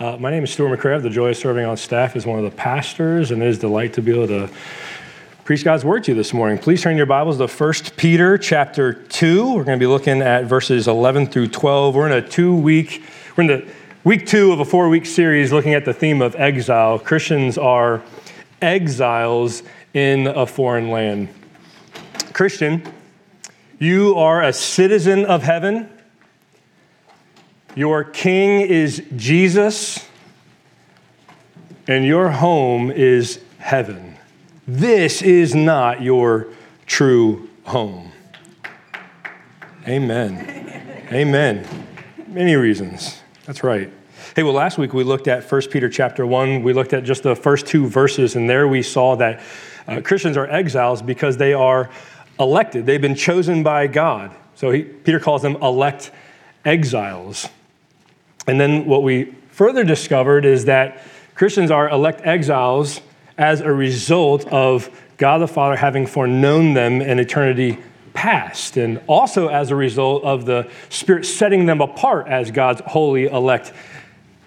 Uh, my name is Stuart have the joy of serving on staff is one of the pastors, and it is a delight to be able to preach God's word to you this morning. Please turn your Bibles to 1 Peter chapter 2. We're going to be looking at verses 11 through 12. We're in a two week, we're in the week two of a four week series looking at the theme of exile. Christians are exiles in a foreign land. Christian, you are a citizen of heaven. Your king is Jesus, and your home is heaven. This is not your true home. Amen. Amen. Many reasons. That's right. Hey, well, last week we looked at 1 Peter chapter 1. We looked at just the first two verses, and there we saw that uh, Christians are exiles because they are elected. They've been chosen by God. So he, Peter calls them elect exiles. And then what we further discovered is that Christians are elect exiles as a result of God the Father having foreknown them in eternity past, and also as a result of the Spirit setting them apart as God's holy elect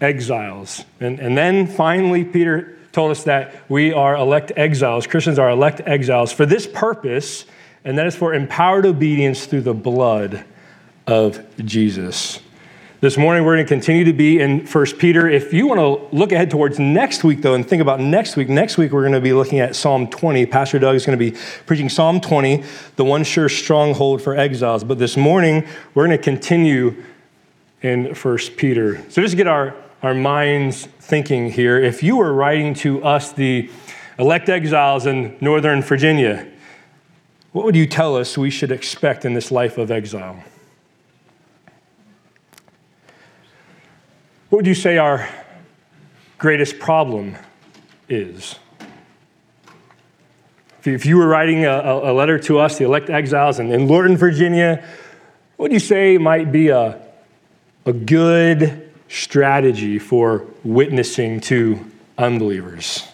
exiles. And, and then finally, Peter told us that we are elect exiles, Christians are elect exiles for this purpose and that is for empowered obedience through the blood of Jesus. This morning, we're going to continue to be in 1 Peter. If you want to look ahead towards next week, though, and think about next week, next week we're going to be looking at Psalm 20. Pastor Doug is going to be preaching Psalm 20, the one sure stronghold for exiles. But this morning, we're going to continue in 1 Peter. So just get our, our minds thinking here. If you were writing to us, the elect exiles in Northern Virginia, what would you tell us we should expect in this life of exile? What would you say our greatest problem is? If you were writing a, a letter to us, the elect exiles in, in Virginia, what would you say might be a, a good strategy for witnessing to unbelievers?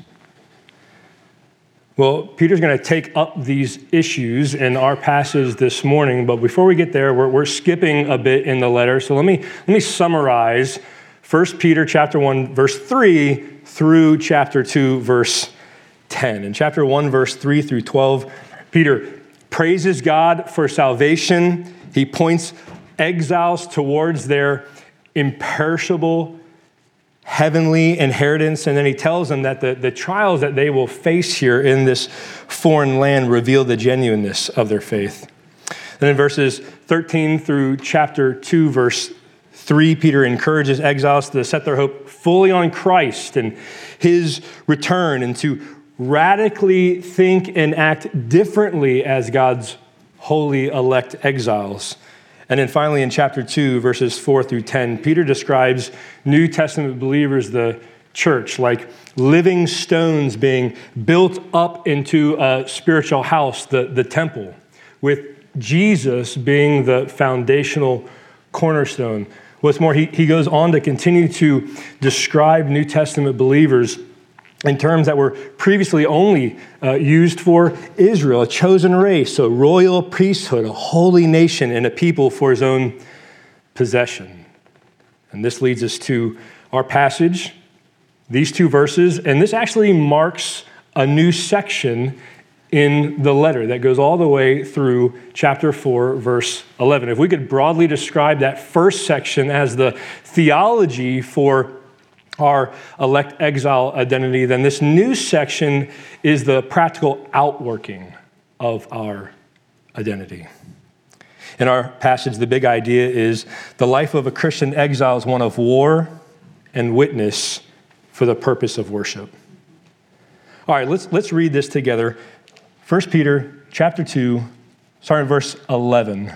Well, Peter's going to take up these issues in our passage this morning, but before we get there, we're, we're, skipping a bit in the letter. So let me, let me summarize 1 Peter chapter 1, verse 3 through chapter 2, verse 10. In chapter 1, verse 3 through 12, Peter praises God for salvation. He points exiles towards their imperishable heavenly inheritance. And then he tells them that the, the trials that they will face here in this foreign land reveal the genuineness of their faith. Then in verses 13 through chapter 2, verse 3, Peter encourages exiles to set their hope fully on Christ and his return and to radically think and act differently as God's holy elect exiles. And then finally, in chapter 2, verses 4 through 10, Peter describes New Testament believers, the church, like living stones being built up into a spiritual house, the, the temple, with Jesus being the foundational cornerstone. What's more, he, he goes on to continue to describe New Testament believers in terms that were previously only uh, used for Israel, a chosen race, a royal priesthood, a holy nation, and a people for his own possession. And this leads us to our passage, these two verses, and this actually marks a new section in the letter that goes all the way through chapter 4, verse 11. If we could broadly describe that first section as the theology for our elect exile identity, then this new section is the practical outworking of our identity. In our passage, the big idea is the life of a Christian exile is one of war and witness for the purpose of worship. All right, let's, let's read this together. 1 Peter chapter 2, starting verse 11.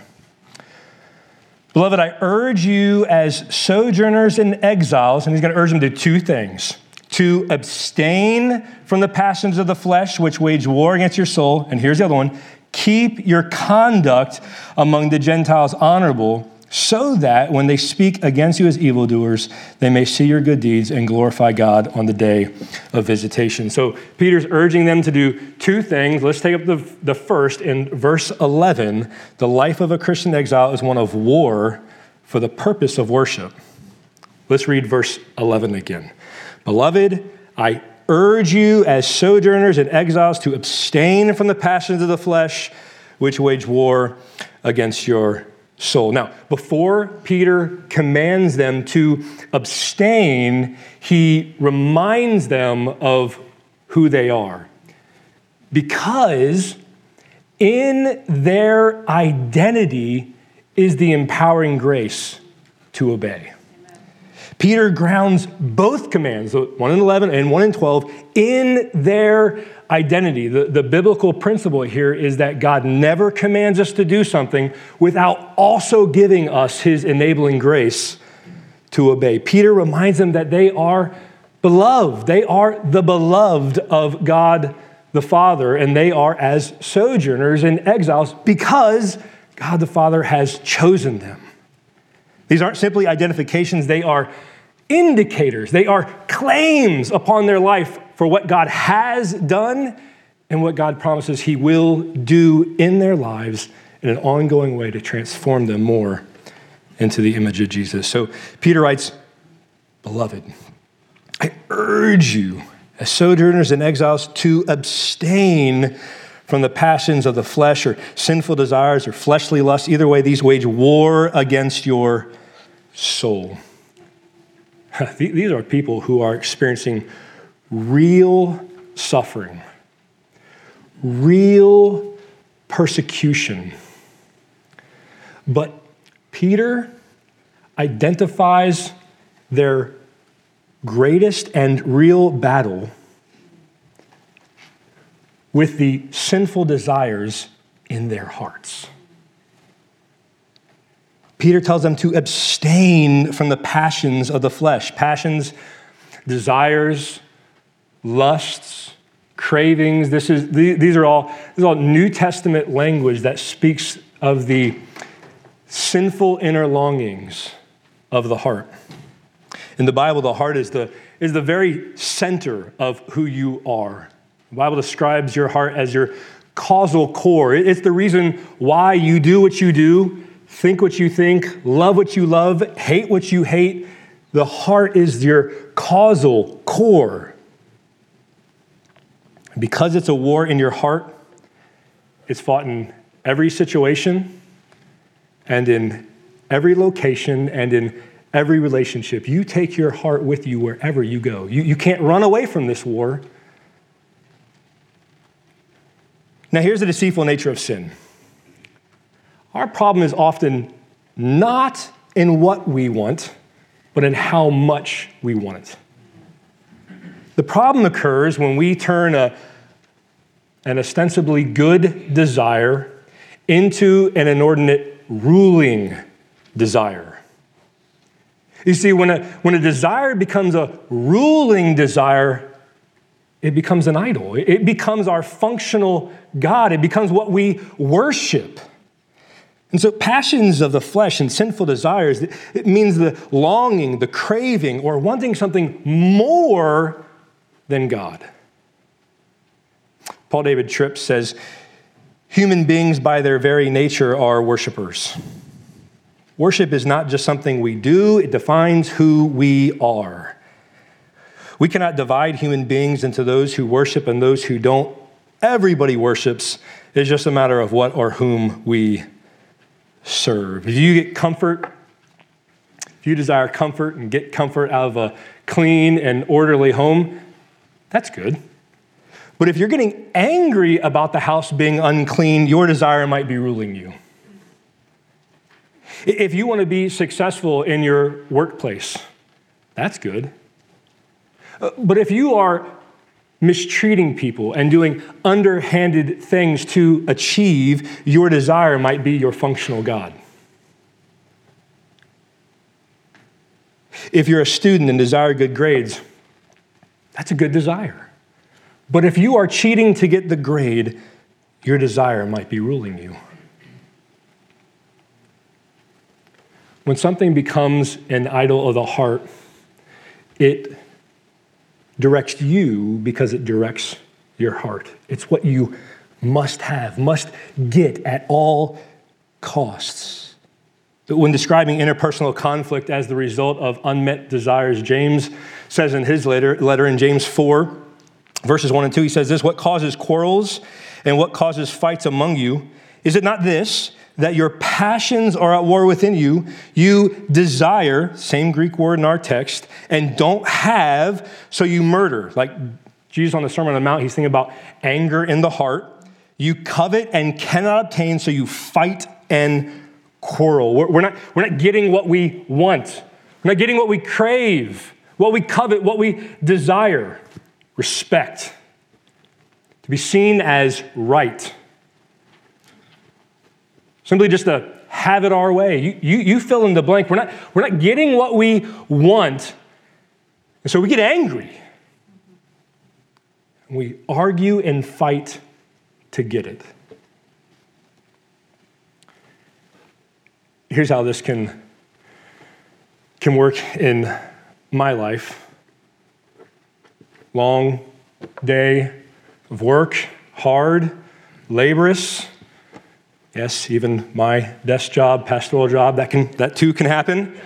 Beloved, I urge you as sojourners and exiles, and he's going to urge them to two things to abstain from the passions of the flesh, which wage war against your soul. And here's the other one keep your conduct among the Gentiles honorable so that when they speak against you as evildoers, they may see your good deeds and glorify God on the day of visitation. So Peter's urging them to do two things. Let's take up the, the first. In verse 11, the life of a Christian exile is one of war for the purpose of worship. Let's read verse 11 again. Beloved, I urge you as sojourners and exiles to abstain from the passions of the flesh, which wage war against your soul. Now, before Peter commands them to abstain, he reminds them of who they are. Because in their identity is the empowering grace to obey. Peter grounds both commands, 1 in 11 and 1 in 12, in their identity. The, the biblical principle here is that God never commands us to do something without also giving us his enabling grace to obey. Peter reminds them that they are beloved. They are the beloved of God the Father, and they are as sojourners and exiles because God the Father has chosen them. These aren't simply identifications, they are indicators, they are claims upon their life for what God has done and what God promises He will do in their lives in an ongoing way to transform them more into the image of Jesus. So Peter writes, Beloved, I urge you, as sojourners and exiles, to abstain from the passions of the flesh or sinful desires or fleshly lusts. Either way, these wage war against your soul. These are people who are experiencing real suffering, real persecution. But Peter identifies their greatest and real battle with the sinful desires in their hearts. Peter tells them to abstain from the passions of the flesh passions, desires, lusts, cravings. This is, these, are all, this is all New Testament language that speaks of the sinful inner longings of the heart. In the Bible, the heart is the, is the very center of who you are. The Bible describes your heart as your causal core. It's the reason why you do what you do think what you think, love what you love, hate what you hate. The heart is your causal core. Because it's a war in your heart, it's fought in every situation and in every location and in every relationship. You take your heart with you wherever you go. You, you can't run away from this war. Now, here's the deceitful nature of sin. Our problem is often not in what we want, but in how much we want it. The problem occurs when we turn a, an ostensibly good desire into an inordinate ruling desire. You see, when a, when a desire becomes a ruling desire, it becomes an idol. It becomes our functional God. It becomes what we worship. And so, passions of the flesh and sinful desires, it means the longing, the craving, or wanting something more than God. Paul David Tripp says, Human beings, by their very nature, are worshipers. Worship is not just something we do, it defines who we are. We cannot divide human beings into those who worship and those who don't. Everybody worships. It's just a matter of what or whom we serve. If you get comfort, if you desire comfort and get comfort out of a clean and orderly home, that's good. But if you're getting angry about the house being unclean, your desire might be ruling you. If you want to be successful in your workplace, that's good. Uh, but if you are mistreating people and doing underhanded things to achieve your desire might be your functional God. If you're a student and desire good grades, that's a good desire. But if you are cheating to get the grade, your desire might be ruling you. When something becomes an idol of the heart, it directs you because it directs your heart. It's what you must have, must get at all costs. When describing interpersonal conflict as the result of unmet desires. James says in his letter, letter in James 4, verses 1 and 2, he says this What causes quarrels and what causes fights among you? Is it not this? That your passions are at war within you. You desire, same Greek word in our text, and don't have, so you murder. Like Jesus on the Sermon on the Mount, he's thinking about anger in the heart. You covet and cannot obtain, so you fight and quarrel. We're, we're, not, we're not getting what we want, we're not getting what we crave, what we covet, what we desire. Respect. To be seen as right. Simply just to have it our way. You, you, you fill in the blank. We're not, we're not getting what we want, and so we get angry. And we argue and fight to get it. Here's how this can, can work in my life long day of work, hard, laborious. Yes, even my desk job, pastoral job, that, can, that too can happen.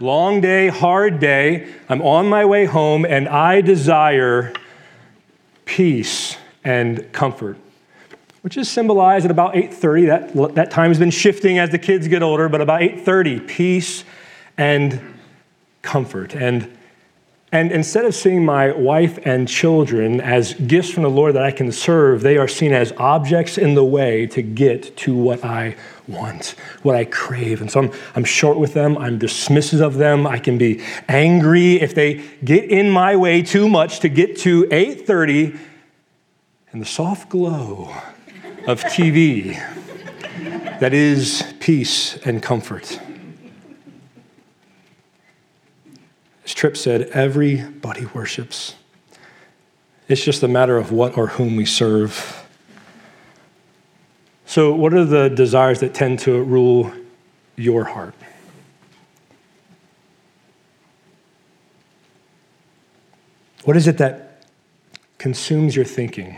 Long day, hard day. I'm on my way home and I desire peace and comfort which is symbolized at about 8.30 that, that time has been shifting as the kids get older but about 8.30 peace and comfort. And, and instead of seeing my wife and children as gifts from the lord that i can serve they are seen as objects in the way to get to what i want what i crave. And so i'm, I'm short with them. I'm dismissive of them. I can be angry if they get in my way too much to get to 8.30 and the soft glow of TV that is peace and comfort. As Tripp said, everybody worships. It's just a matter of what or whom we serve. So, what are the desires that tend to rule your heart? What is it that consumes your thinking?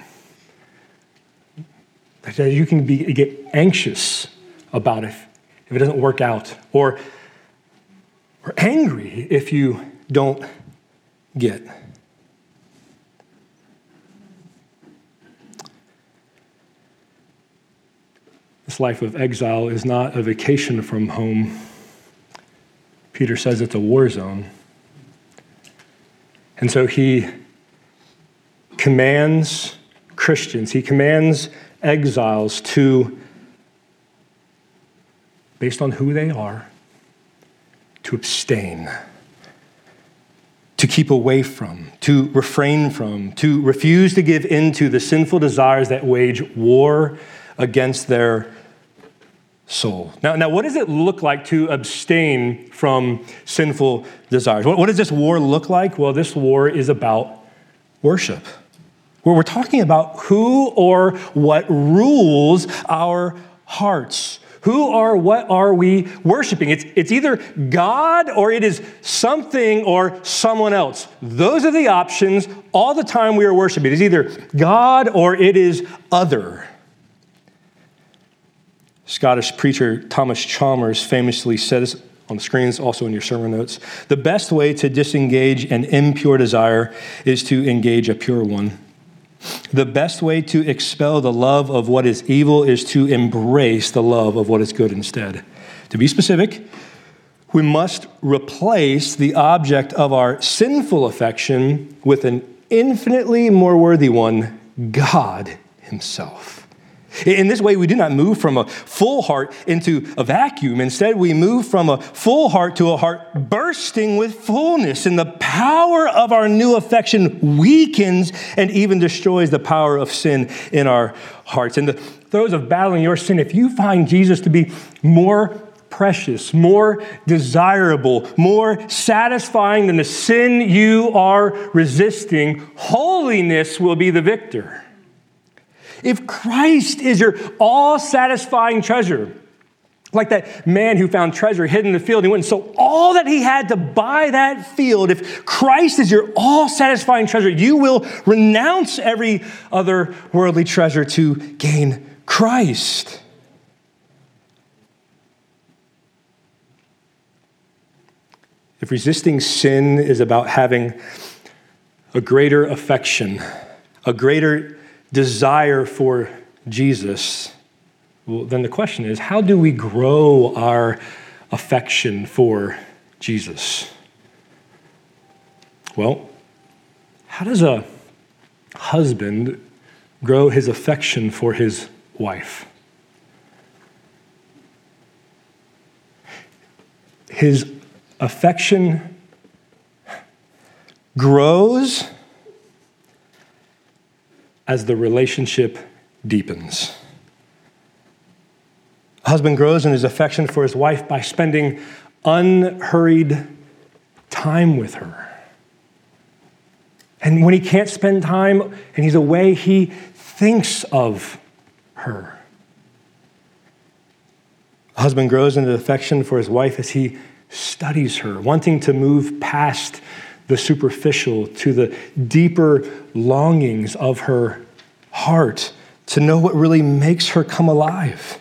That you can be, get anxious about if, if it doesn't work out, or, or angry if you don't get. This life of exile is not a vacation from home. Peter says it's a war zone. And so he commands Christians, he commands exiles to, based on who they are, to abstain, to keep away from, to refrain from, to refuse to give in to the sinful desires that wage war against their soul. Now, now what does it look like to abstain from sinful desires? What, what does this war look like? Well, this war is about worship where we're talking about who or what rules our hearts. Who or what are we worshiping? It's, it's either God or it is something or someone else. Those are the options all the time we are worshiping. It's either God or it is other. Scottish preacher Thomas Chalmers famously says on the screens, also in your sermon notes the best way to disengage an impure desire is to engage a pure one. The best way to expel the love of what is evil is to embrace the love of what is good instead. To be specific, we must replace the object of our sinful affection with an infinitely more worthy one, God Himself. In this way, we do not move from a full heart into a vacuum. Instead, we move from a full heart to a heart bursting with fullness. And the power of our new affection weakens and even destroys the power of sin in our hearts. In the throes of battling your sin, if you find Jesus to be more precious, more desirable, more satisfying than the sin you are resisting, holiness will be the victor. If Christ is your all satisfying treasure, like that man who found treasure hidden in the field, he went and sold all that he had to buy that field. If Christ is your all satisfying treasure, you will renounce every other worldly treasure to gain Christ. if resisting sin is about having a greater affection, a greater desire for Jesus, well, then the question is how do we grow our affection for Jesus? Well, how does a husband grow his affection for his wife? His affection grows as the relationship deepens. A husband grows in his affection for his wife by spending unhurried time with her. And when he can't spend time and he's away, he thinks of her. A husband grows in into affection for his wife as he studies her, wanting to move past the superficial to the deeper longings of her heart, to know what really makes her come alive.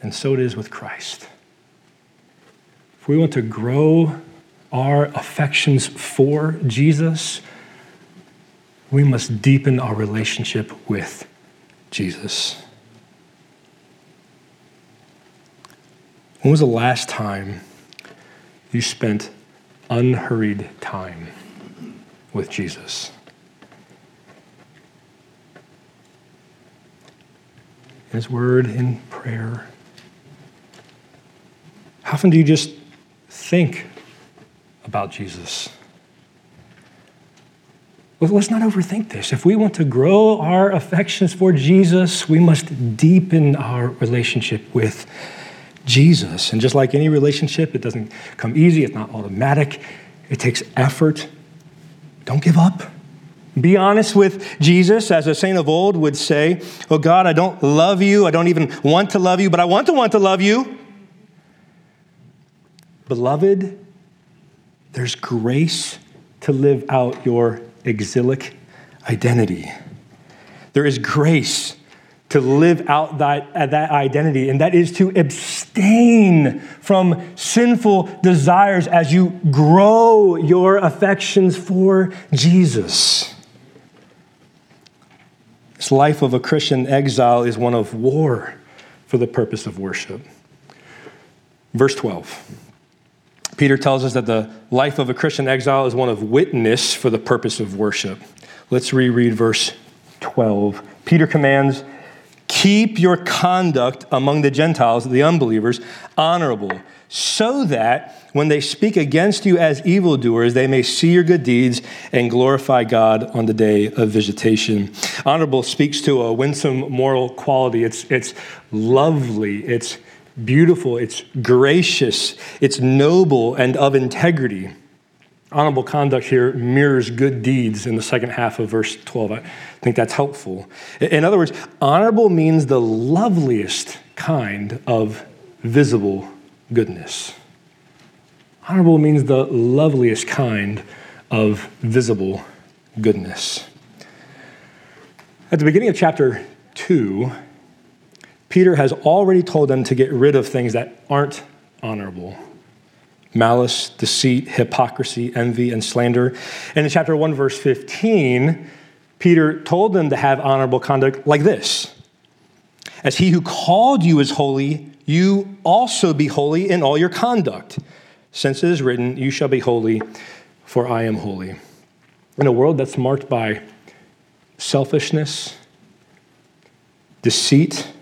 And so it is with Christ. If we want to grow our affections for Jesus, we must deepen our relationship with Jesus. When was the last time you spent unhurried time with Jesus? His Word, in prayer. How often do you just think about Jesus? Let's not overthink this. If we want to grow our affections for Jesus, we must deepen our relationship with Jesus. And just like any relationship, it doesn't come easy, it's not automatic, it takes effort. Don't give up. Be honest with Jesus, as a saint of old would say, Oh God, I don't love you. I don't even want to love you, but I want to want to love you. Beloved, there's grace to live out your exilic identity. There is grace to live out that, uh, that identity, and that is to abstain from sinful desires as you grow your affections for Jesus. This life of a Christian exile is one of war for the purpose of worship. Verse 12. Peter tells us that the life of a Christian exile is one of witness for the purpose of worship. Let's reread verse 12. Peter commands, Keep your conduct among the Gentiles, the unbelievers, honorable, so that when they speak against you as evildoers, they may see your good deeds and glorify God on the day of visitation. Honorable speaks to a winsome moral quality. It's, it's lovely, it's beautiful, it's gracious, it's noble, and of integrity. Honorable conduct here mirrors good deeds in the second half of verse 12. I think that's helpful. In other words, honorable means the loveliest kind of visible goodness. Honorable means the loveliest kind of visible goodness. At the beginning of chapter 2, Peter has already told them to get rid of things that aren't honorable malice, deceit, hypocrisy, envy, and slander. And in chapter 1, verse 15, Peter told them to have honorable conduct like this As he who called you is holy, you also be holy in all your conduct. Since it is written, You shall be holy, for I am holy. In a world that's marked by selfishness, deceit,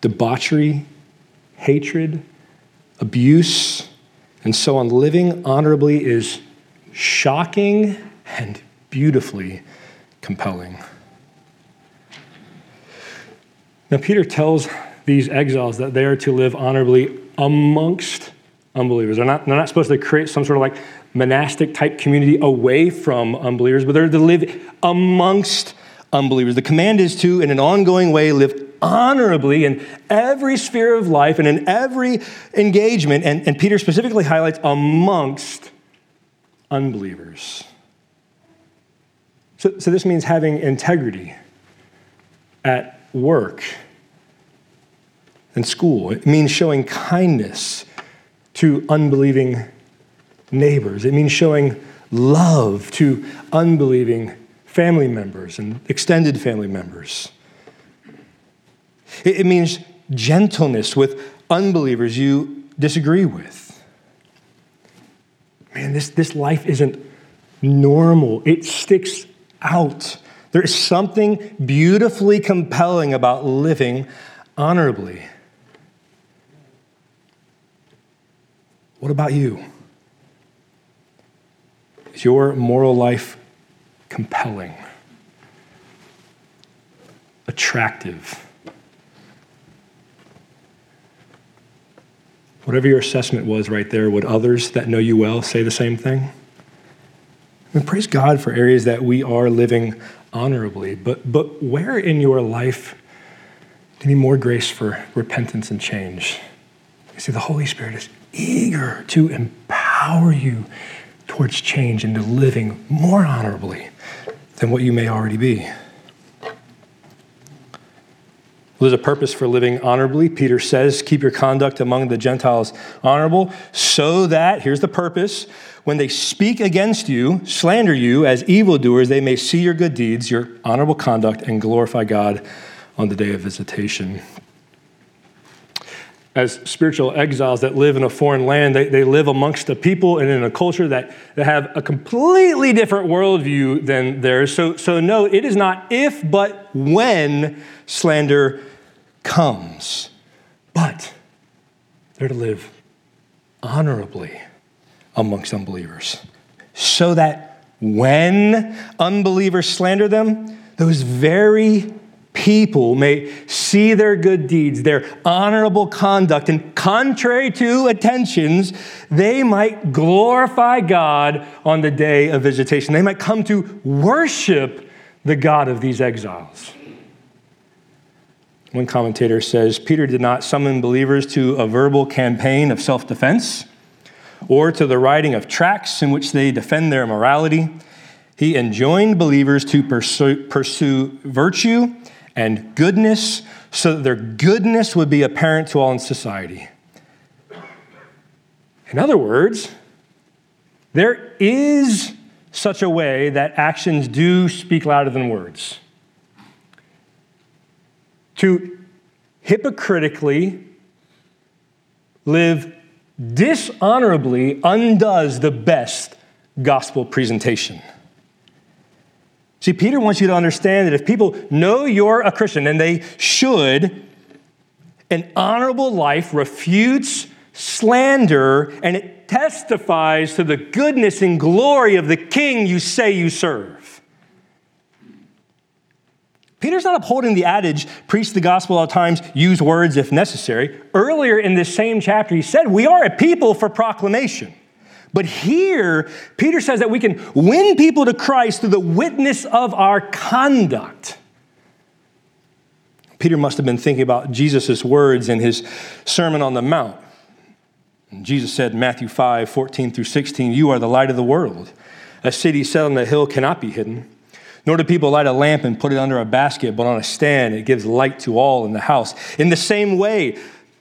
debauchery, hatred, abuse, and so on. Living honorably is shocking and beautifully compelling. Now, Peter tells these exiles that they are to live honorably amongst unbelievers. They're not, they're not supposed to create some sort of like monastic type community away from unbelievers, but they're to live amongst unbelievers. The command is to, in an ongoing way, live honorably in every sphere of life and in every engagement. And, and Peter specifically highlights amongst unbelievers. So, so this means having integrity at work and school. It means showing kindness to unbelieving neighbors. It means showing love to unbelieving family members and extended family members. It, means gentleness with unbelievers you disagree with. Man, this, this life isn't normal, it sticks out. There is something beautifully compelling about living honorably. What about you? Is your moral life compelling, attractive? Whatever your assessment was right there, would others that know you well say the same thing? I mean, praise God for areas that we are living honorably, but, but where in your life do you need more grace for repentance and change? You see, the Holy Spirit is eager to empower you towards change into living more honorably than what you may already be. Well, there's a purpose for living honorably. Peter says, Keep your conduct among the Gentiles honorable, so that, here's the purpose, when they speak against you, slander you as evildoers, they may see your good deeds, your honorable conduct, and glorify God on the day of visitation as spiritual exiles that live in a foreign land. They, they live amongst a people and in a culture that, that have a completely different worldview than theirs. So, so, no, it is not if, but when slander comes. But they're to live honorably amongst unbelievers so that when unbelievers slander them, those very people may see their good deeds, their honorable conduct, and contrary to attentions, they might glorify God on the day of visitation. They might come to worship the God of these exiles. One commentator says Peter did not summon believers to a verbal campaign of self defense or to the writing of tracts in which they defend their morality. He enjoined believers to pursue, pursue virtue and goodness so that their goodness would be apparent to all in society. In other words, there is such a way that actions do speak louder than words. To hypocritically live dishonorably undoes the best gospel presentation. See, Peter wants you to understand that if people know you're a Christian, and they should, an honorable life refutes slander and it testifies to the goodness and glory of the king you say you serve. Peter's not upholding the adage, preach the gospel at times, use words if necessary. Earlier in this same chapter, he said, We are a people for proclamation. But here, Peter says that we can win people to Christ through the witness of our conduct. Peter must have been thinking about Jesus' words in his Sermon on the Mount. Jesus said in Matthew 5 14 through 16, You are the light of the world. A city set on a hill cannot be hidden. Nor do people light a lamp and put it under a basket, but on a stand. It gives light to all in the house. In the same way,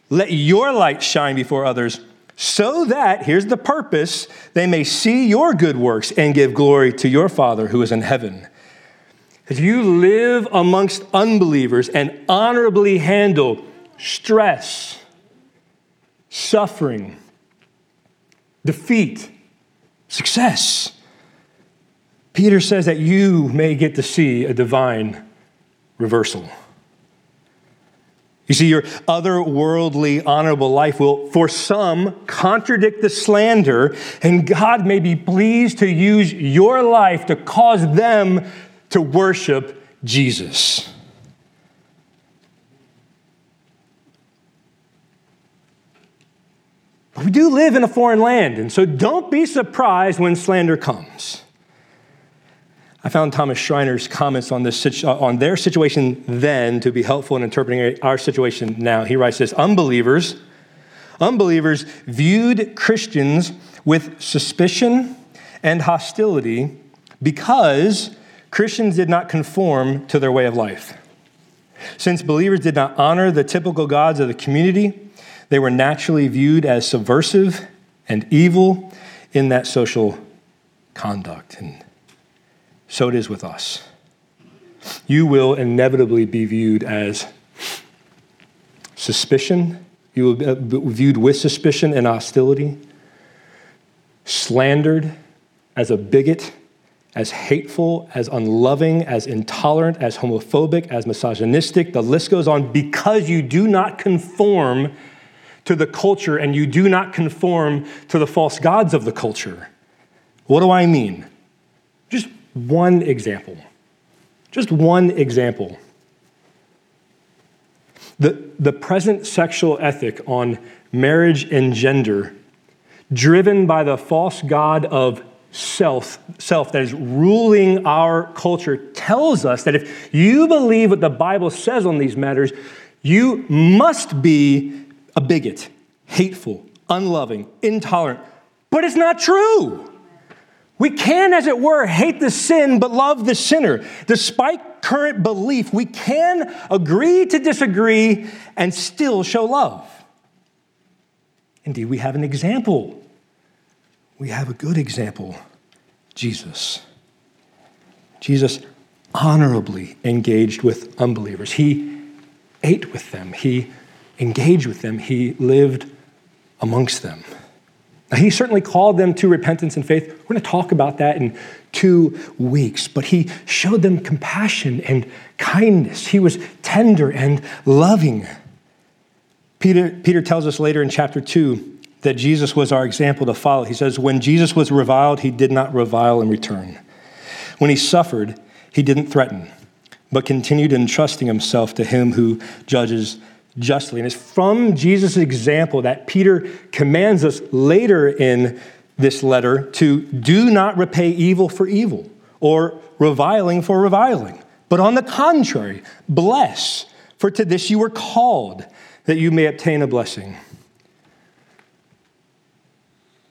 let your light shine before others so that, here's the purpose, they may see your good works and give glory to your Father who is in heaven. If you live amongst unbelievers and honorably handle stress, suffering, defeat, success, Peter says that you may get to see a divine reversal. You see, your otherworldly, honorable life will, for some, contradict the slander, and God may be pleased to use your life to cause them to worship Jesus. But we do live in a foreign land, and so don't be surprised when slander comes. I found Thomas Schreiner's comments on, this, uh, on their situation then to be helpful in interpreting our situation now. He writes this Unbelievers, unbelievers viewed Christians with suspicion and hostility because Christians did not conform to their way of life. Since believers did not honor the typical gods of the community, They were naturally viewed as subversive and evil in that social conduct. And so it is with us. You will inevitably be viewed as suspicion. You will uh, be viewed with suspicion and hostility, slandered as a bigot, as hateful, as unloving, as intolerant, as homophobic, as misogynistic. The list goes on because you do not conform to the culture and you do not conform to the false gods of the culture. What do I mean? Just one example. Just one example. The, the present sexual ethic on marriage and gender, driven by the false god of self, self that is ruling our culture, tells us that if you believe what the Bible says on these matters, you must be a bigot, hateful, unloving, intolerant. But it's not true. We can, as it were, hate the sin but love the sinner. Despite current belief, we can agree to disagree and still show love. Indeed, we have an example. We have a good example Jesus. Jesus honorably engaged with unbelievers. He ate with them, he engaged with them, he lived amongst them. Now, he certainly called them to repentance and faith. We're going to talk about that in two weeks, but he showed them compassion and kindness. He was tender and loving. Peter, Peter tells us later in chapter 2 that Jesus was our example to follow. He says, When Jesus was reviled, he did not revile in return. When he suffered, he didn't threaten, but continued entrusting himself to him who judges justly. And it's from Jesus' example that Peter commands us later in this letter to do not repay evil for evil or reviling for reviling, but on the contrary, bless, for to this you were called, that you may obtain a blessing.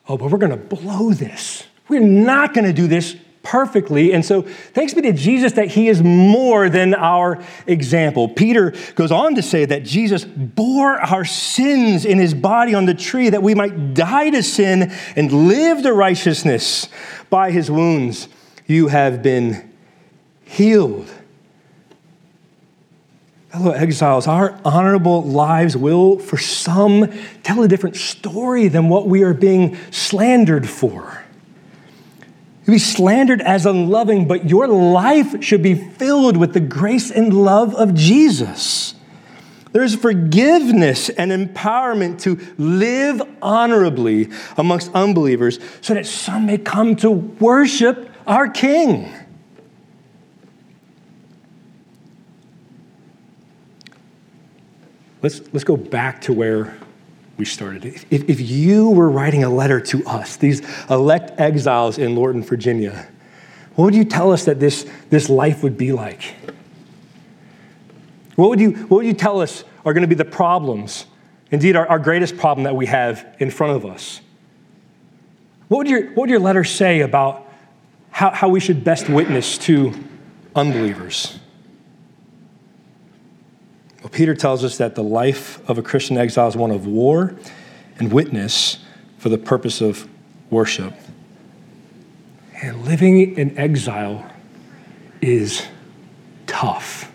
Oh, but we're going to blow this. We're not going to do this perfectly. And so, thanks be to Jesus that he is more than our example. Peter goes on to say that Jesus bore our sins in his body on the tree that we might die to sin and live to righteousness. By his wounds, you have been healed. Fellow exiles, our honorable lives will, for some, tell a different story than what we are being slandered for. You'll be slandered as unloving, but your life should be filled with the grace and love of Jesus. There's forgiveness and empowerment to live honorably amongst unbelievers so that some may come to worship our King. Let's, let's go back to where we started. If, if you were writing a letter to us, these elect exiles in Lorton, Virginia, what would you tell us that this, this life would be like? What would, you, what would you tell us are going to be the problems, indeed, our, our greatest problem that we have in front of us? What would your, what would your letter say about how, how we should best witness to unbelievers? Peter tells us that the life of a Christian exile is one of war and witness for the purpose of worship. And living in exile is tough.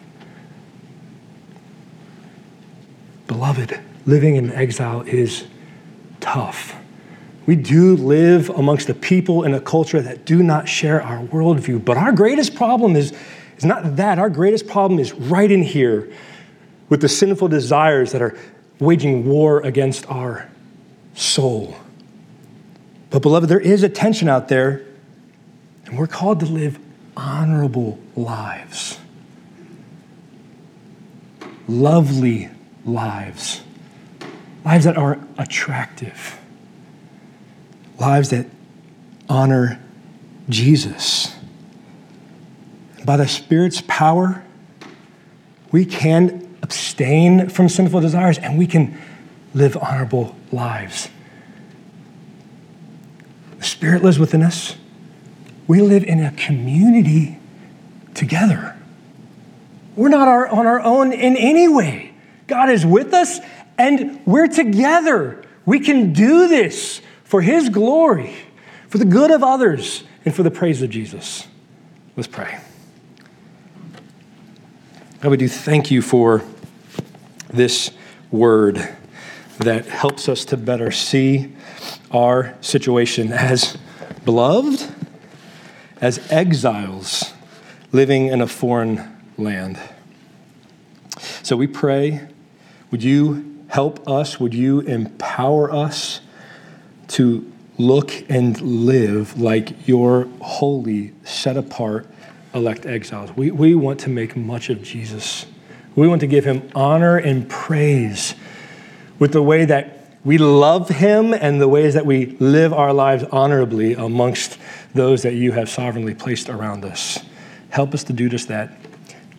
Beloved, living in exile is tough. We do live amongst a people and a culture that do not share our worldview, but our greatest problem is, is not that. Our greatest problem is right in here with the sinful desires that are waging war against our soul. But, beloved, there is a tension out there, and we're called to live honorable lives, lovely lives, lives that are attractive, lives that honor Jesus. by the Spirit's power, we can abstain from sinful desires, and we can live honorable lives. The Spirit lives within us. We live in a community together. We're not our, on our own in any way. God is with us And we're together. We can do this for His glory, for the good of others, and for the praise of Jesus. Let's pray. God, we do thank you for this word that helps us to better see our situation as beloved, as exiles living in a foreign land. So we pray, would you help us? Would you empower us to look and live like your holy, set apart, elect exiles? We, we want to make much of Jesus. We want to give him honor and praise with the way that we love him and the ways that we live our lives honorably amongst those that you have sovereignly placed around us. Help us to do just that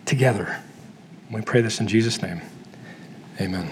together. We pray this in Jesus' name. Amen.